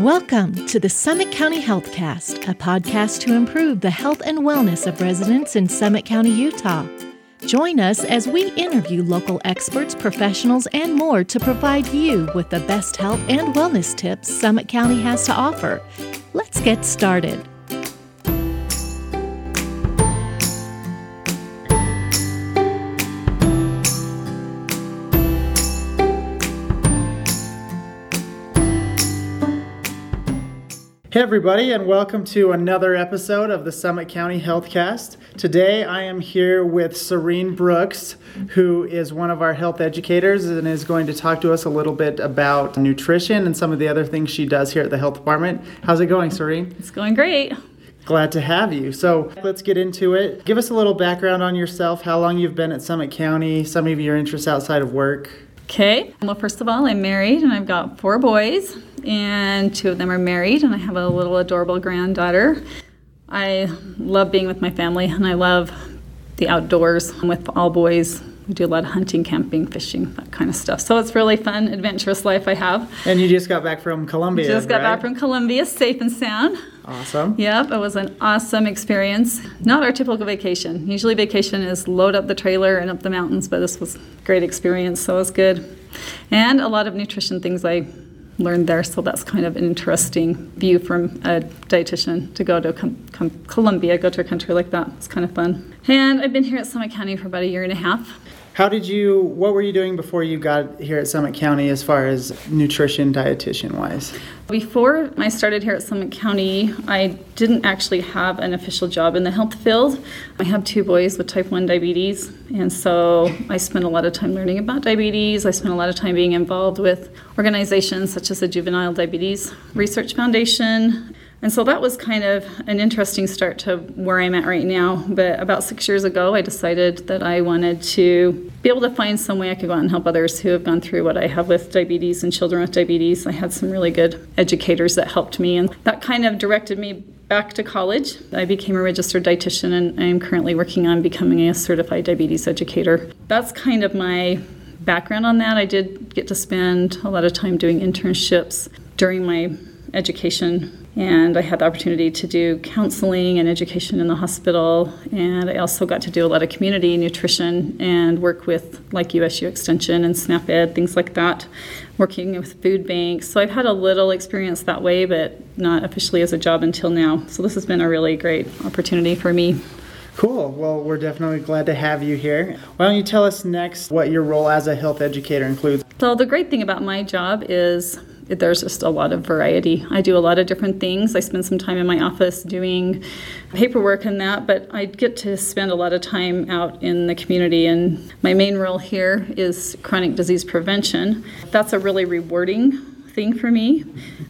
Welcome to the Summit County Healthcast, a podcast to improve the health and wellness of residents in Summit County, Utah. Join us as we interview local experts, professionals, and more to provide you with the best health and wellness tips Summit County has to offer. Let's get started. Hey, everybody, and welcome to another episode of the Summit County Healthcast. Today, I am here with Serene Brooks, who is one of our health educators and is going to talk to us a little bit about nutrition and some of the other things she does here at the health department. How's it going, Serene? It's going great. Glad to have you. So, let's get into it. Give us a little background on yourself, how long you've been at Summit County, some of your interests outside of work. Okay. Well, first of all, I'm married and I've got four boys, and two of them are married, and I have a little adorable granddaughter. I love being with my family and I love the outdoors with all boys. We do a lot of hunting, camping, fishing, that kind of stuff. So it's really fun, adventurous life I have. And you just got back from Colombia. Just got right? back from Colombia, safe and sound. Awesome. Yep, it was an awesome experience. Not our typical vacation. Usually, vacation is load up the trailer and up the mountains, but this was a great experience, so it was good. And a lot of nutrition things I learned there, so that's kind of an interesting view from a dietitian to go to com- com- Colombia, go to a country like that. It's kind of fun. And I've been here at Summit County for about a year and a half. How did you, what were you doing before you got here at Summit County as far as nutrition dietitian wise? Before I started here at Summit County, I didn't actually have an official job in the health field. I have two boys with type 1 diabetes, and so I spent a lot of time learning about diabetes. I spent a lot of time being involved with organizations such as the Juvenile Diabetes Research Foundation. And so that was kind of an interesting start to where I'm at right now. But about six years ago, I decided that I wanted to be able to find some way I could go out and help others who have gone through what I have with diabetes and children with diabetes. I had some really good educators that helped me, and that kind of directed me back to college. I became a registered dietitian, and I'm currently working on becoming a certified diabetes educator. That's kind of my background on that. I did get to spend a lot of time doing internships during my education and I had the opportunity to do counseling and education in the hospital. And I also got to do a lot of community nutrition and work with like USU Extension and SNAP-Ed, things like that, working with food banks. So I've had a little experience that way, but not officially as a job until now. So this has been a really great opportunity for me. Cool. Well, we're definitely glad to have you here. Why don't you tell us next what your role as a health educator includes? So, the great thing about my job is there's just a lot of variety. I do a lot of different things. I spend some time in my office doing paperwork and that, but I get to spend a lot of time out in the community. And my main role here is chronic disease prevention. That's a really rewarding thing for me.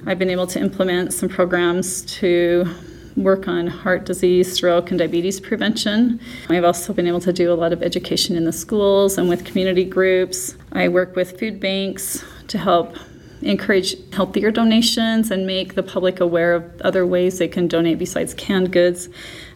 I've been able to implement some programs to work on heart disease, stroke, and diabetes prevention. I've also been able to do a lot of education in the schools and with community groups. I work with food banks to help encourage healthier donations and make the public aware of other ways they can donate besides canned goods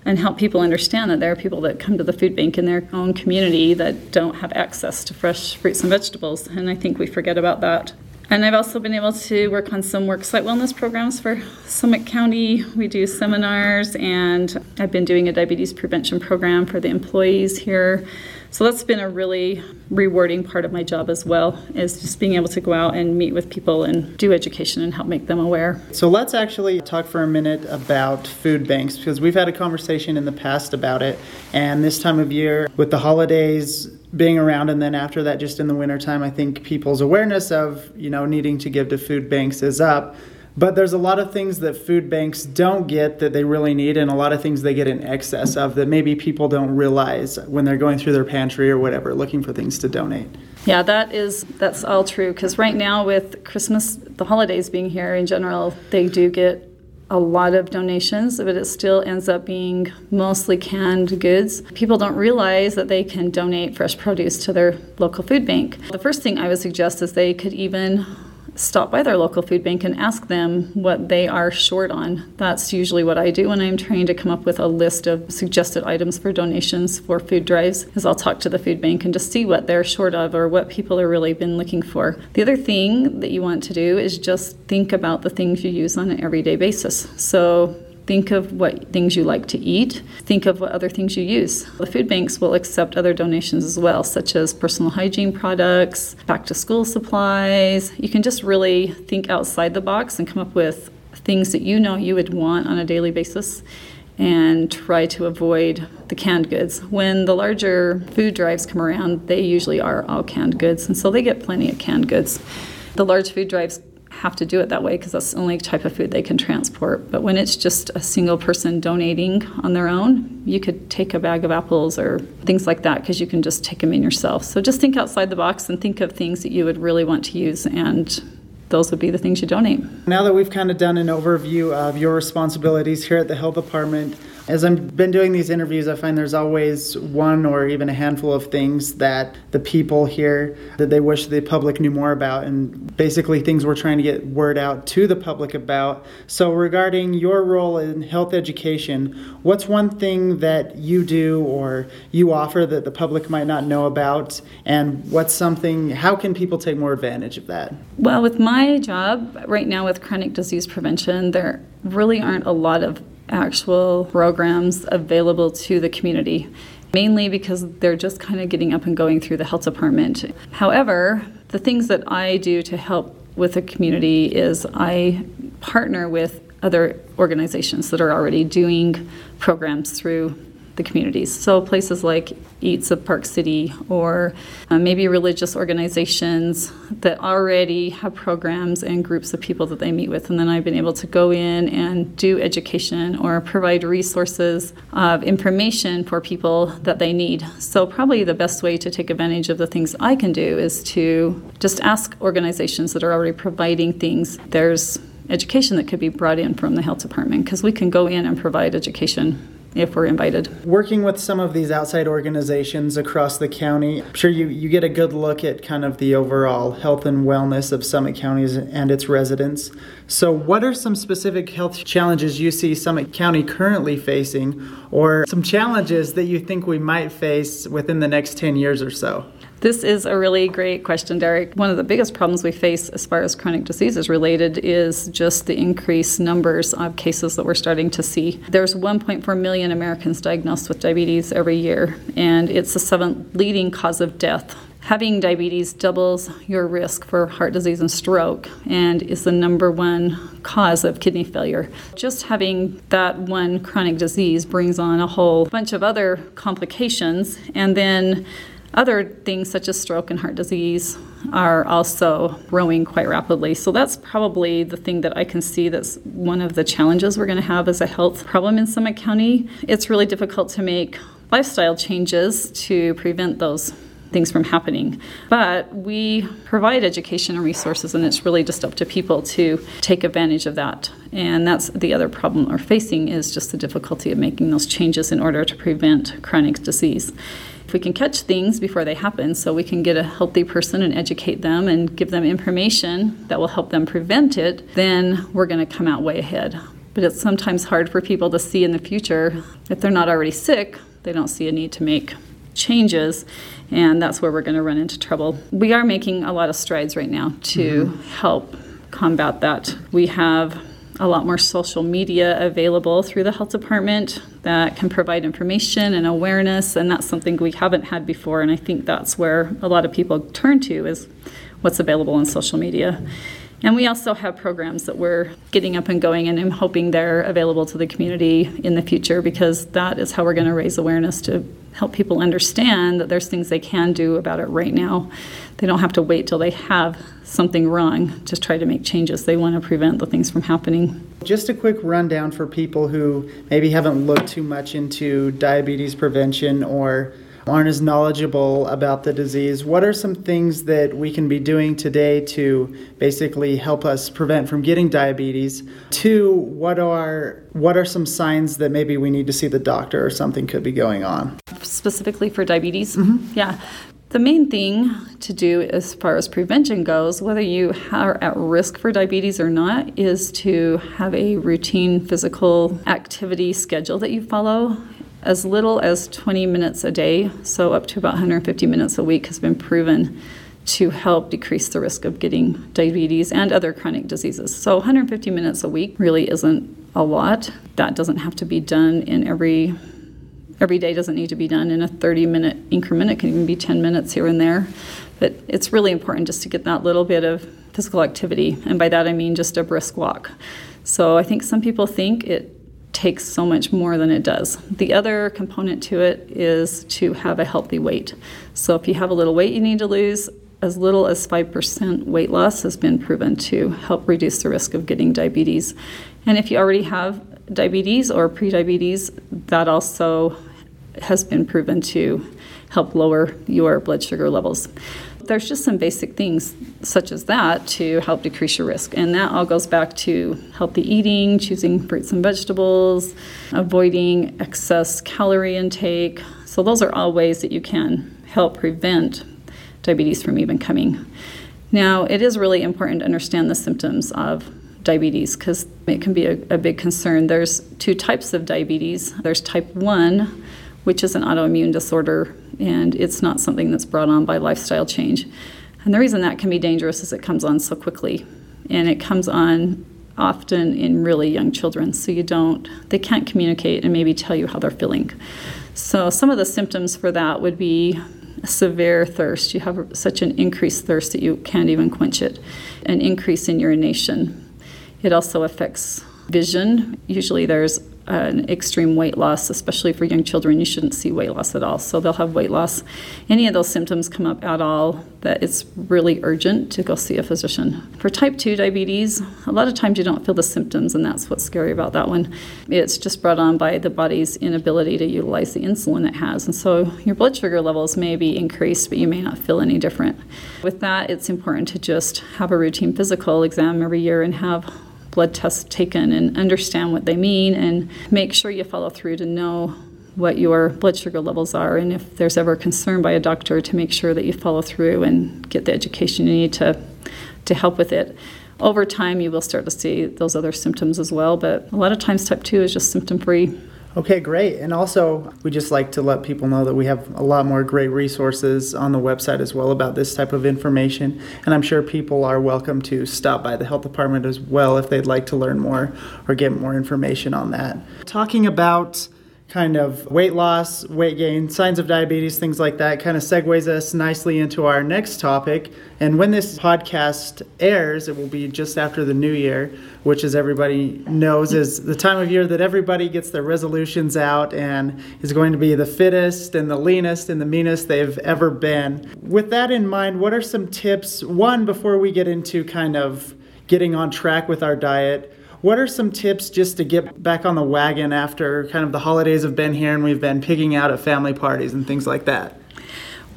and help people understand that there are people that come to the food bank in their own community that don't have access to fresh fruits and vegetables and i think we forget about that and I've also been able to work on some worksite wellness programs for Summit County. We do seminars, and I've been doing a diabetes prevention program for the employees here. So that's been a really rewarding part of my job as well, is just being able to go out and meet with people and do education and help make them aware. So let's actually talk for a minute about food banks because we've had a conversation in the past about it. And this time of year, with the holidays being around and then after that just in the wintertime, I think people's awareness of, you know, needing to give to food banks is up. But there's a lot of things that food banks don't get that they really need, and a lot of things they get in excess of that maybe people don't realize when they're going through their pantry or whatever, looking for things to donate. Yeah, that is that's all true. Because right now, with Christmas, the holidays being here in general, they do get a lot of donations, but it still ends up being mostly canned goods. People don't realize that they can donate fresh produce to their local food bank. The first thing I would suggest is they could even stop by their local food bank and ask them what they are short on. That's usually what I do when I'm trying to come up with a list of suggested items for donations for food drives is I'll talk to the food bank and just see what they're short of or what people have really been looking for. The other thing that you want to do is just think about the things you use on an everyday basis. So Think of what things you like to eat. Think of what other things you use. The food banks will accept other donations as well, such as personal hygiene products, back to school supplies. You can just really think outside the box and come up with things that you know you would want on a daily basis and try to avoid the canned goods. When the larger food drives come around, they usually are all canned goods, and so they get plenty of canned goods. The large food drives have to do it that way because that's the only type of food they can transport. But when it's just a single person donating on their own, you could take a bag of apples or things like that because you can just take them in yourself. So just think outside the box and think of things that you would really want to use and those would be the things you donate. Now that we've kind of done an overview of your responsibilities here at the health department, as I've been doing these interviews, I find there's always one or even a handful of things that the people here that they wish the public knew more about, and basically things we're trying to get word out to the public about. So, regarding your role in health education, what's one thing that you do or you offer that the public might not know about, and what's something? How can people take more advantage of that? Well, with my job right now with chronic disease prevention, there really aren't a lot of actual programs available to the community, mainly because they're just kind of getting up and going through the health department. However, the things that I do to help with the community is I partner with other organizations that are already doing programs through the communities. So places like Eats of Park City or uh, maybe religious organizations that already have programs and groups of people that they meet with. And then I've been able to go in and do education or provide resources of information for people that they need. So probably the best way to take advantage of the things I can do is to just ask organizations that are already providing things. There's education that could be brought in from the health department because we can go in and provide education if we're invited. Working with some of these outside organizations across the county, I'm sure you, you get a good look at kind of the overall health and wellness of Summit County and its residents. So, what are some specific health challenges you see Summit County currently facing, or some challenges that you think we might face within the next 10 years or so? This is a really great question, Derek. One of the biggest problems we face as far as chronic diseases related is just the increased numbers of cases that we're starting to see. There's 1.4 million Americans diagnosed with diabetes every year, and it's the seventh leading cause of death having diabetes doubles your risk for heart disease and stroke and is the number one cause of kidney failure. Just having that one chronic disease brings on a whole bunch of other complications and then other things such as stroke and heart disease are also growing quite rapidly. So that's probably the thing that I can see that's one of the challenges we're going to have as a health problem in Summit County. It's really difficult to make lifestyle changes to prevent those things from happening. But we provide education and resources, and it's really just up to people to take advantage of that. And that's the other problem we're facing is just the difficulty of making those changes in order to prevent chronic disease we can catch things before they happen so we can get a healthy person and educate them and give them information that will help them prevent it, then we're going to come out way ahead. But it's sometimes hard for people to see in the future if they're not already sick, they don't see a need to make changes, and that's where we're going to run into trouble. We are making a lot of strides right now to mm-hmm. help combat that. We have a lot more social media available through the health department that can provide information and awareness and that's something we haven't had before and i think that's where a lot of people turn to is what's available on social media and we also have programs that we're getting up and going and i'm hoping they're available to the community in the future because that is how we're going to raise awareness to help people understand that there's things they can do about it right now they don't have to wait till they have something wrong to try to make changes. They want to prevent the things from happening. Just a quick rundown for people who maybe haven't looked too much into diabetes prevention or aren't as knowledgeable about the disease. What are some things that we can be doing today to basically help us prevent from getting diabetes? Two, what are what are some signs that maybe we need to see the doctor or something could be going on? Specifically for diabetes? Mm-hmm. Yeah The main thing to do as far as prevention goes, whether you are at risk for diabetes or not, is to have a routine physical activity schedule that you follow. As little as 20 minutes a day, so up to about 150 minutes a week, has been proven to help decrease the risk of getting diabetes and other chronic diseases. So 150 minutes a week really isn't a lot. That doesn't have to be done in every every day doesn't need to be done in a 30 minute increment. It can even be 10 minutes here and there. But it's really important just to get that little bit of physical activity. And by that I mean just a brisk walk. So I think some people think it takes so much more than it does. The other component to it is to have a healthy weight. So if you have a little weight you need to lose, as little as 5% weight loss has been proven to help reduce the risk of getting diabetes. And if you already have diabetes or prediabetes, that also has been proven to help lower your blood sugar levels. There's just some basic things such as that to help decrease your risk. And that all goes back to healthy eating, choosing fruits and vegetables, avoiding excess calorie intake. So, those are all ways that you can help prevent diabetes from even coming. Now, it is really important to understand the symptoms of diabetes because it can be a, a, big concern. There's two types of diabetes. There's type 1, which is an autoimmune disorder, and it's not something that's brought on by lifestyle change. And the reason that can be dangerous is it comes on so quickly, and it comes on often in really young children, so you don't, they can't communicate and maybe tell you how they're feeling. So, some of the symptoms for that would be severe thirst. You have such an increased thirst that you can't even quench it, an increase in urination, it also affects vision. Usually there's an extreme weight loss, especially for young children. You shouldn't see weight loss at all. So they'll have weight loss. Any of those symptoms come up at all, that it's really urgent to go see a physician. For type 2 diabetes, a lot of times you don't feel the symptoms, and that's what's scary about that one. It's just brought on by the body's inability to utilize the insulin it has. And so your blood sugar levels may be increased, but you may not feel any different. With that, it's important to just have a routine physical exam every year and have blood tests taken and understand what they mean and make sure you follow through to know what your blood sugar levels are and if there's ever a concern by a doctor to make sure that you follow through and get the education you need to to help with it. Over time you will start to see those other symptoms as well, but a lot of times type 2 is just symptom free. Okay, great. And also, we just like to let people know that we have a lot more great resources on the website as well about this type of information. And I'm sure people are welcome to stop by the health department as well if they'd like to learn more or get more information on that. Talking about kind of weight loss, weight gain, signs of diabetes, things like that, kind of segues us nicely into our next topic. And when this podcast airs, it will be just after the new year, which, as everybody knows, is the time of year that everybody gets their resolutions out and is going to be the fittest and the leanest and the meanest they've ever been. With that in mind, what are some tips? One, before we get into kind of getting on track with our diet, what are some tips just to get back on the wagon after kind of the holidays have been here and we've been pigging out at family parties and things like that?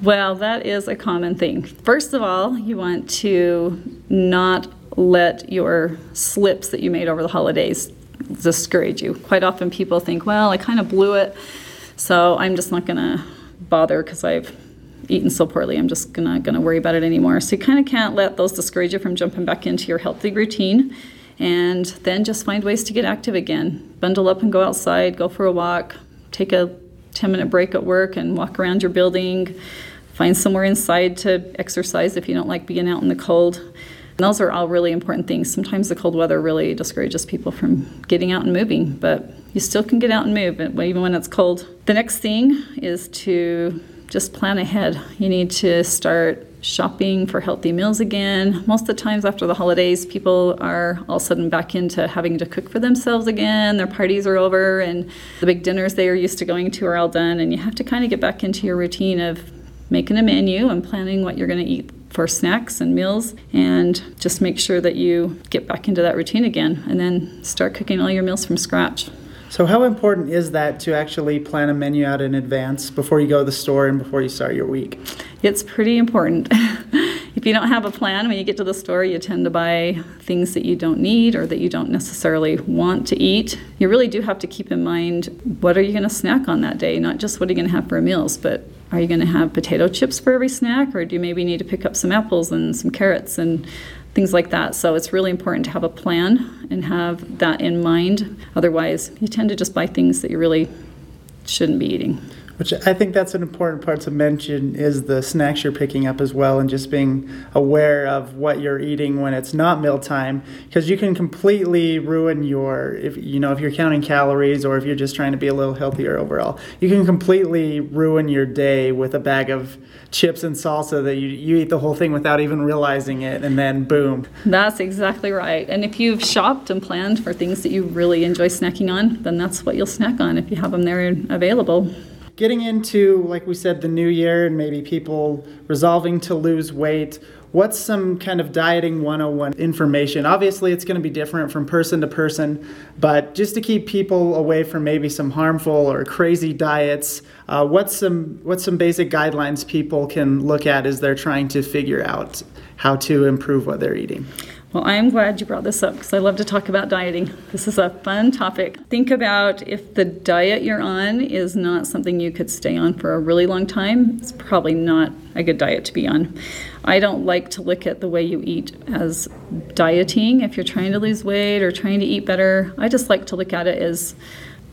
Well, that is a common thing. First of all, you want to not let your slips that you made over the holidays discourage you. Quite often people think, well, I kind of blew it, so I'm just not going to bother because I've eaten so poorly. I'm just gonna gonna worry about it anymore. So you kind of can't let those discourage you from jumping back into your healthy routine and then just find ways to get active again. Bundle up and go outside, go for a walk, take a 10 minute break at work and walk around your building. Find somewhere inside to exercise if you don't like being out in the cold. And those are all really important things. Sometimes the cold weather really discourages people from getting out and moving, but you still can get out and move even when it's cold. The next thing is to just plan ahead. You need to start shopping for healthy meals again. Most of the times after the holidays, people are all of a sudden back into having to cook for themselves again. Their parties are over, and the big dinners they are used to going to are all done. And you have to kind of get back into your routine of making a menu and planning what you're going to eat for snacks and meals, and just make sure that you get back into that routine again and then start cooking all your meals from scratch. So, how important is that to actually plan a menu out in advance before you go to the store and before you start your week? It's pretty important. if you don't have a plan when you get to the store, you tend to buy things that you don't need or that you don't necessarily want to eat. You really do have to keep in mind what are you going to snack on that day, not just what are you going to have for meals, but are you going to have potato chips for every snack, or do you maybe need to pick up some apples and some carrots and things like that? So it's really important to have a plan and have that in mind. Otherwise, you tend to just buy things that you really shouldn't be eating. Which I think that's an important part to mention is the snacks you're picking up as well, and just being aware of what you're eating when it's not mealtime, because you can completely ruin your if you know if you're counting calories or if you're just trying to be a little healthier overall, you can completely ruin your day with a bag of chips and salsa that you you eat the whole thing without even realizing it, and then boom. That's exactly right. And if you've shopped and planned for things that you really enjoy snacking on, then that's what you'll snack on if you have them there available getting into, like we said, the new year and maybe people resolving to lose weight, what's some kind of dieting 101 information? Obviously, it's going to be different from person to person, but just to keep people away from maybe some harmful or crazy diets, uh, what's some what's some basic guidelines people can look at as they're trying to figure out how to improve what they're eating? Well, I am glad you brought this up because I love to talk about dieting. This is a fun topic. Think about if the diet you're on is not something you could stay on for a really long time, it's probably not a good diet to be on. I don't like to look at the way you eat as dieting if you're trying to lose weight or trying to eat better. I just like to look at it as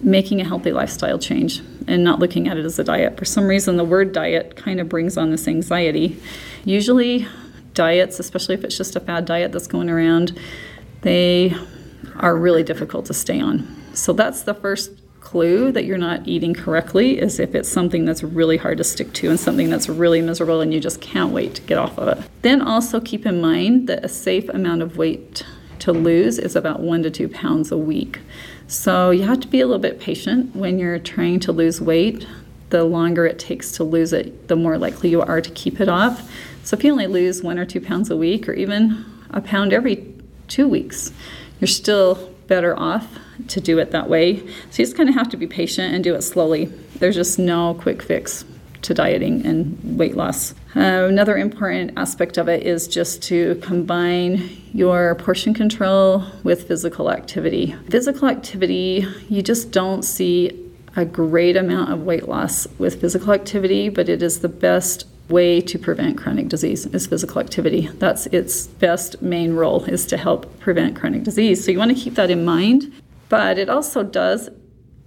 making a healthy lifestyle change and not looking at it as a diet. For some reason, the word diet kind of brings on this anxiety. Usually, diets, especially if it's just a fad diet that's going around, they are really difficult to stay on. So that's the first clue that you're not eating correctly is if it's something that's really hard to stick to and something that's really miserable and you just can't wait to get off of it. Then also keep in mind that a safe amount of weight to lose is about one to two pounds a week. So you have to be a little bit patient when you're trying to lose weight. The longer it takes to lose it, the more likely you are to keep it off. So if you only lose one or two pounds a week, or even a pound every two weeks, you're still better off to do it that way. So you just kind of have to be patient and do it slowly. There's just no quick fix to dieting and weight loss. Uh, another important aspect of it is just to combine your portion control with physical activity. Physical activity, you just don't see a great amount of weight loss with physical activity, but it is the best way to prevent chronic disease is physical activity. That's its best main role is to help prevent chronic disease. So you want to keep that in mind, but it also does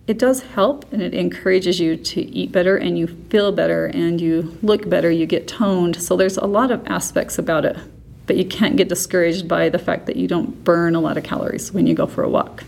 it does help and it encourages you to eat better and you feel better and you look better, you get toned. So there's a lot of aspects about it. But you can't get discouraged by the fact that you don't burn a lot of calories when you go for a walk.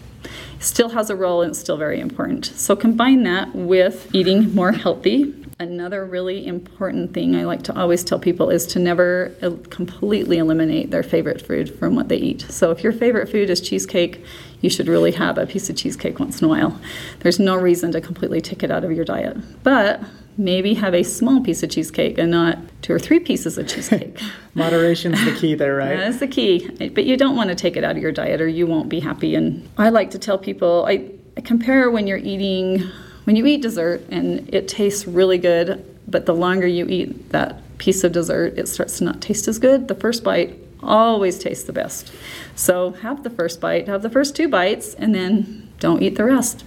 Still has a role and it's still very important. So combine that with eating more healthy Another really important thing I like to always tell people is to never uh, completely eliminate their favorite food from what they eat. So if your favorite food is cheesecake, you should really have a piece of cheesecake once in a while. There's no reason to completely take it out of your diet. But maybe have a small piece of cheesecake and not two or three pieces of cheesecake. Moderation's the key there, right? That's the key. But you don't want to take it out of your diet or you won't be happy. And I like to tell people I, I compare when you're eating when you eat dessert and it tastes really good, but the longer you eat that piece of dessert, it starts to not taste as good. The first bite always tastes the best. So have the first bite, have the first two bites, and then don't eat the rest.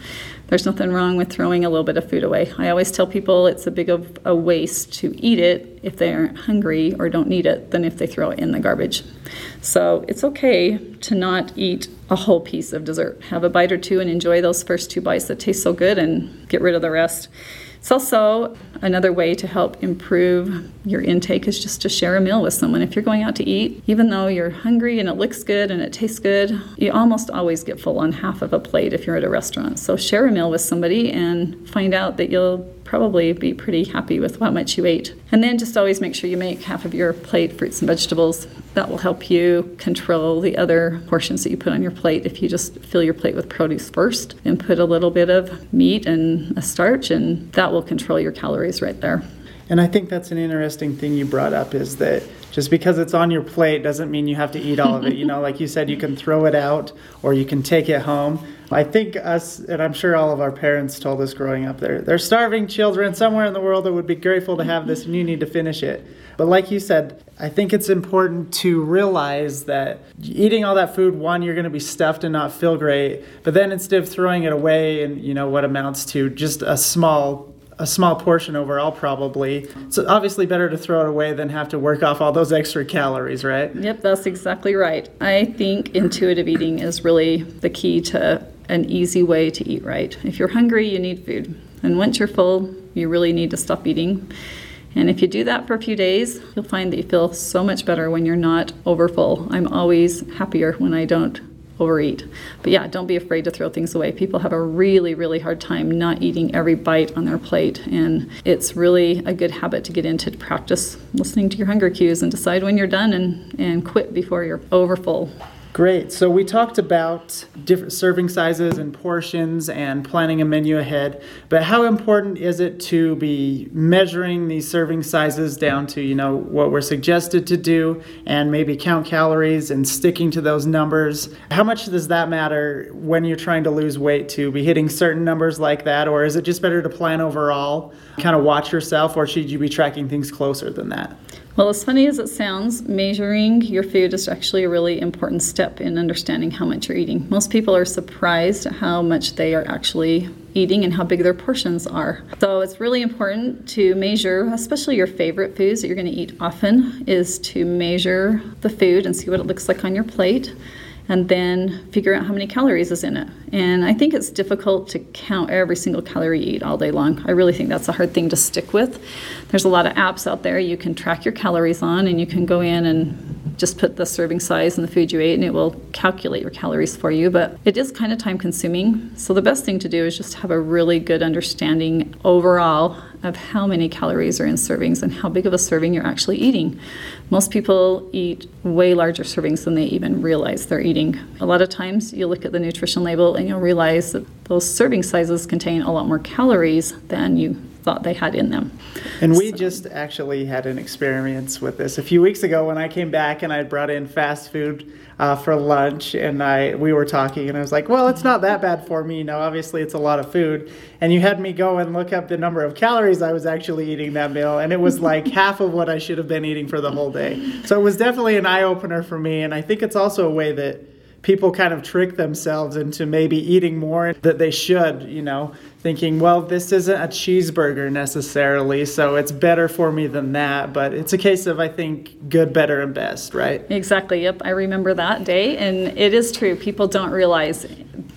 There's nothing wrong with throwing a little bit of food away. I always tell people it's a big of a waste to eat it if they aren't hungry or don't need it than if they throw it in the garbage. So it's okay to not eat a whole piece of dessert. Have a bite or two and enjoy those first two bites that taste so good and get rid of the rest. It's also another way to help improve your intake is just to share a meal with someone. If you're going out to eat, even though you're hungry and it looks good and it tastes good, you almost always get full on half of a plate if you're at a restaurant. So share a meal with somebody and find out that you'll probably be pretty happy with how much you ate. And then just always make sure you make half of your plate fruits and vegetables. That will help you control the other portions that you put on your plate. If you just fill your plate with produce first and put a little bit of meat and a starch, and that will control your calories right there. And I think that's an interesting thing you brought up is that just because it's on your plate doesn't mean you have to eat all of it. You know, like you said, you can throw it out or you can take it home. I think us, and I'm sure all of our parents told us growing up, there, they're starving children somewhere in the world that would be grateful to have this, and you need to finish it. But like you said, I think it's important to realize that eating all that food, one, you're going to be stuffed and not feel great. But then instead of throwing it away and you know what amounts to just a small a small portion overall, probably. It's obviously better to throw it away than have to work off all those extra calories, right? Yep, that's exactly right. I think intuitive eating is really the key to an easy way to eat right. If you're hungry, you need food. And once you're full, you really need to stop eating. And if you do that for a few days, you'll find that you feel so much better when you're not overfull. I'm always happier when I don't overeat. But yeah, don't be afraid to throw things away. People have a really, really hard time not eating every bite on their plate. And it's really a good habit to get into to practice listening to your hunger cues and decide when you're done and, and quit before you're overfull. Great. So we talked about different serving sizes and portions and planning a menu ahead. But how important is it to be measuring these serving sizes down to, you know, what we're suggested to do and maybe count calories and sticking to those numbers? How much does that matter when you're trying to lose weight to be hitting certain numbers like that or is it just better to plan overall, kind of watch yourself or should you be tracking things closer than that? Well, as funny as it sounds, measuring your food is actually a really important step in understanding how much you're eating. Most people are surprised at how much they are actually eating and how big their portions are. So it's really important to measure, especially your favorite foods that you're going to eat often, is to measure the food and see what it looks like on your plate and then figure out how many calories is in it. And I think it's difficult to count every single calorie you eat all day long. I really think that's a hard thing to stick with. There's a lot of apps out there you can track your calories on, and you can go in and just put the serving size and the food you ate, and it will calculate your calories for you. But it is kind of time consuming. So the best thing to do is just have a really good understanding overall of how many calories are in servings and how big of a serving you're actually eating. Most people eat way larger servings than they even realize they're eating. A lot of times you look at the nutrition label and you'll realize that those serving sizes contain a lot more calories than you thought they had in them. And we so. just actually had an experience with this a few weeks ago when I came back and I brought in fast food uh, for lunch, and I we were talking, and I was like, "Well, it's not that bad for me. You know, obviously it's a lot of food." And you had me go and look up the number of calories I was actually eating that meal, and it was like half of what I should have been eating for the whole day. So it was definitely an eye opener for me, and I think it's also a way that people kind of trick themselves into maybe eating more that they should, you know, thinking, well, this isn't a cheeseburger necessarily, so it's better for me than that. But it's a case of, I think, good, better, and best, right? Exactly. Yep. I remember that day. And it is true. People don't realize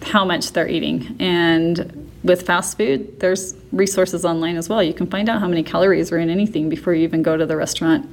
how much they're eating. And with fast food, there's resources online as well. You can find out how many calories are in anything before you even go to the restaurant.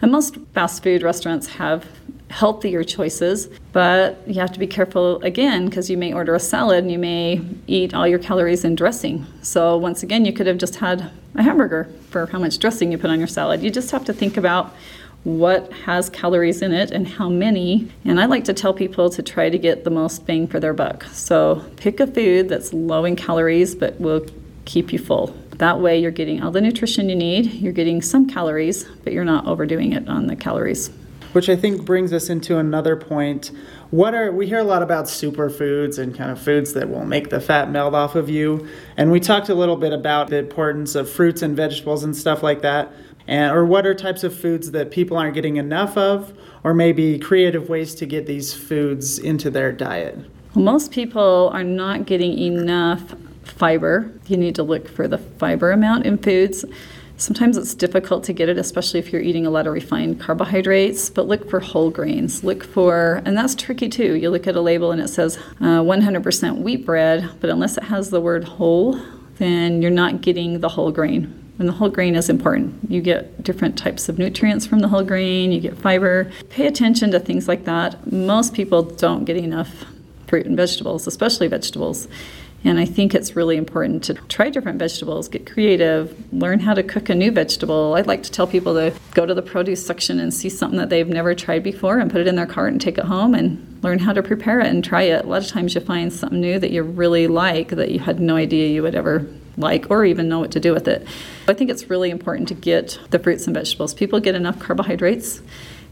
And most fast food restaurants have healthier choices, but you have to be careful again because you may order a salad and you may eat all your calories in dressing. So, once again, you could have just had a hamburger for how much dressing you put on your salad. You just have to think about what has calories in it and how many. And I like to tell people to try to get the most bang for their buck. So, pick a food that's low in calories but will keep you full. That way, you're getting all the nutrition you need, you're getting some calories, but you're not overdoing it on the calories which I think brings us into another point. What are we hear a lot about superfoods and kind of foods that will make the fat melt off of you, and we talked a little bit about the importance of fruits and vegetables and stuff like that. And, or what are types of foods that people aren't getting enough of, or maybe creative ways to get these foods into their diet? Well, most people are not getting enough fiber. You need to look for the fiber amount in foods. Sometimes it's difficult to get it, especially if you're eating a lot of refined carbohydrates, but look for whole grains. Look for, and that's tricky too. You look at a label and it says uh, 100% wheat bread, but unless it has the word whole, then you're not getting the whole grain. And the whole grain is important. You get different types of nutrients from the whole grain, you get fiber. Pay attention to things like that. Most people don't get enough fruit and vegetables, especially vegetables. And I think it's really important to try different vegetables, get creative, learn how to cook a new vegetable. I'd like to tell people to go to the produce section and see something that they've never tried before and put it in their cart and take it home and learn how to prepare it and try it. A lot of times you find something new that you really like that you had no idea you would ever like or even know what to do with it. I think it's really important to get the fruits and vegetables. People get enough carbohydrates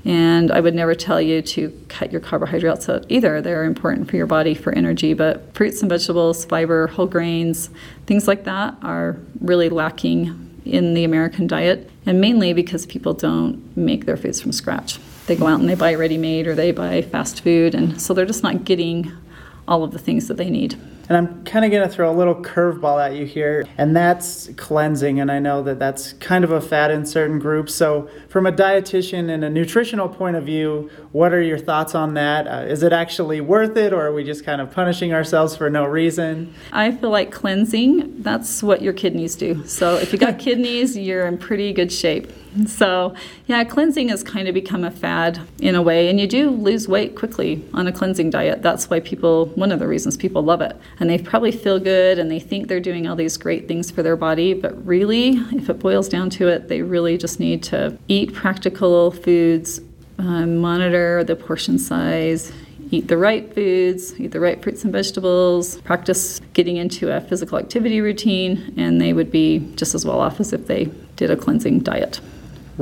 and I would never tell you to cut your carbohydrates out either. They're important for your body for energy, but fruits and vegetables, fiber, whole grains, things like that are really lacking in the American diet, and mainly because people don't make their foods from scratch. They go out and they buy ready made or they buy fast food, and so they're just not getting all of the things that they need. And I'm kind of going to throw a little curveball at you here, and that's cleansing. And I know that that's kind of a fad in certain groups. So, from a dietitian and a nutritional point of view, what are your thoughts on that? Uh, is it actually worth it, or are we just kind of punishing ourselves for no reason? I feel like cleansing, that's what your kidneys do. So, if you got kidneys, you're in pretty good shape. So, yeah, cleansing has kind of become a fad in a way, and you do lose weight quickly on a cleansing diet. That's why people, one of the reasons people love it. And they probably feel good and they think they're doing all these great things for their body, but really, if it boils down to it, they really just need to eat practical foods, uh, monitor the portion size, eat the right foods, eat the right fruits and vegetables, practice getting into a physical activity routine, and they would be just as well off as if they did a cleansing diet.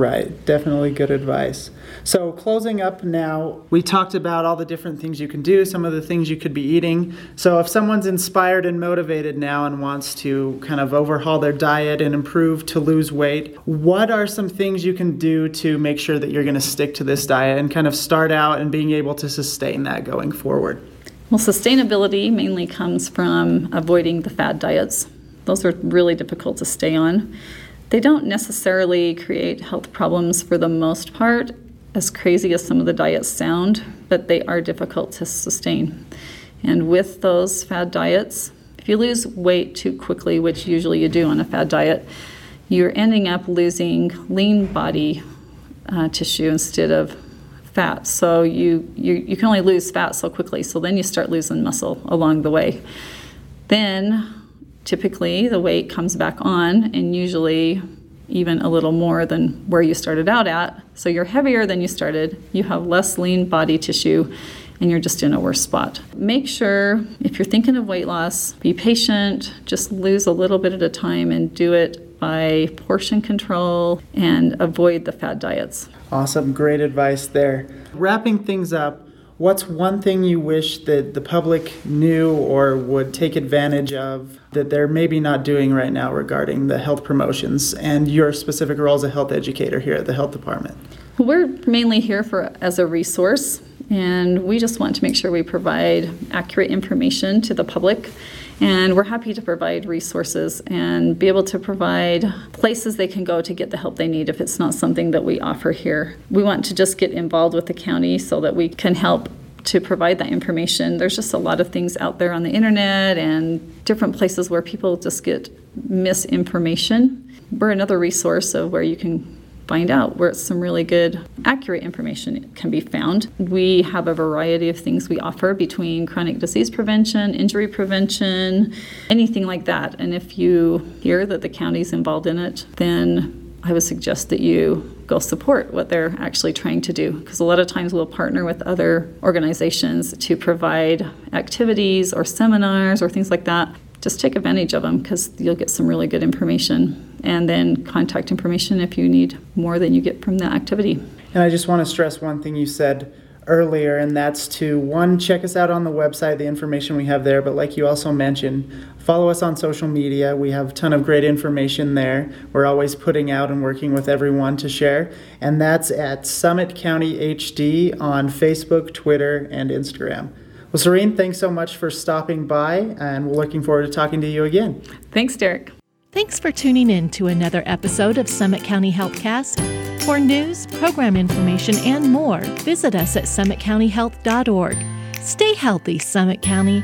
Right, definitely good advice. So, closing up now, we talked about all the different things you can do, some of the things you could be eating. So, if someone's inspired and motivated now and wants to kind of overhaul their diet and improve to lose weight, what are some things you can do to make sure that you're going to stick to this diet and kind of start out and being able to sustain that going forward? Well, sustainability mainly comes from avoiding the fad diets. Those are really difficult to stay on. They don't necessarily create health problems for the most part, as crazy as some of the diets sound, but they are difficult to sustain. And with those fad diets, if you lose weight too quickly, which usually you do on a fad diet, you're ending up losing lean body uh, tissue instead of fat. So you, you, you can only lose fat so quickly. So then you start losing muscle along the way. Then typically the weight comes back on and usually even a little more than where you started out at. So you're heavier than you started, you have less lean body tissue, and you're just in a worse spot. Make sure if you're thinking of weight loss, be patient, just lose a little bit at a time and do it by portion control and avoid the fad diets. Awesome, great advice there. Wrapping things up, What's one thing you wish that the public knew or would take advantage of that they're maybe not doing right now regarding the health promotions and your specific role as a health educator here at the health department? We're mainly here for as a resource and we just want to make sure we provide accurate information to the public and we're happy to provide resources and be able to provide places they can go to get the help they need if it's not something that we offer here. We want to just get involved with the county so that we can help to provide that information. There's just a lot of things out there on the internet and different places where people just get misinformation. We're another resource of where you can find out where some really good, accurate information can be found. We have a variety of things we offer between chronic disease prevention, injury prevention, anything like that. And if you hear that the county's involved in it, then I would suggest that you go support what they're actually trying to do. Because a lot of times we'll partner with other organizations to provide activities or seminars or things like that just take advantage of them because you'll get some really good information and then contact information if you need more than you get from the activity. And I just want to stress one thing you said earlier, and that's to one, check us out on the website, the information we have there, but like you also mentioned, follow us on social media. We have a ton of great information there. We're always putting out and working with everyone to share, and that's at Summit County HD on Facebook, Twitter, and Instagram. Well, Serene, thanks so much for stopping by, and we're looking forward to talking to you again. Thanks, Derek. Thanks for tuning in to another episode of Summit County Healthcast. For news, program information, and more, visit us at summitcountyhealth.org. Stay healthy, Summit County.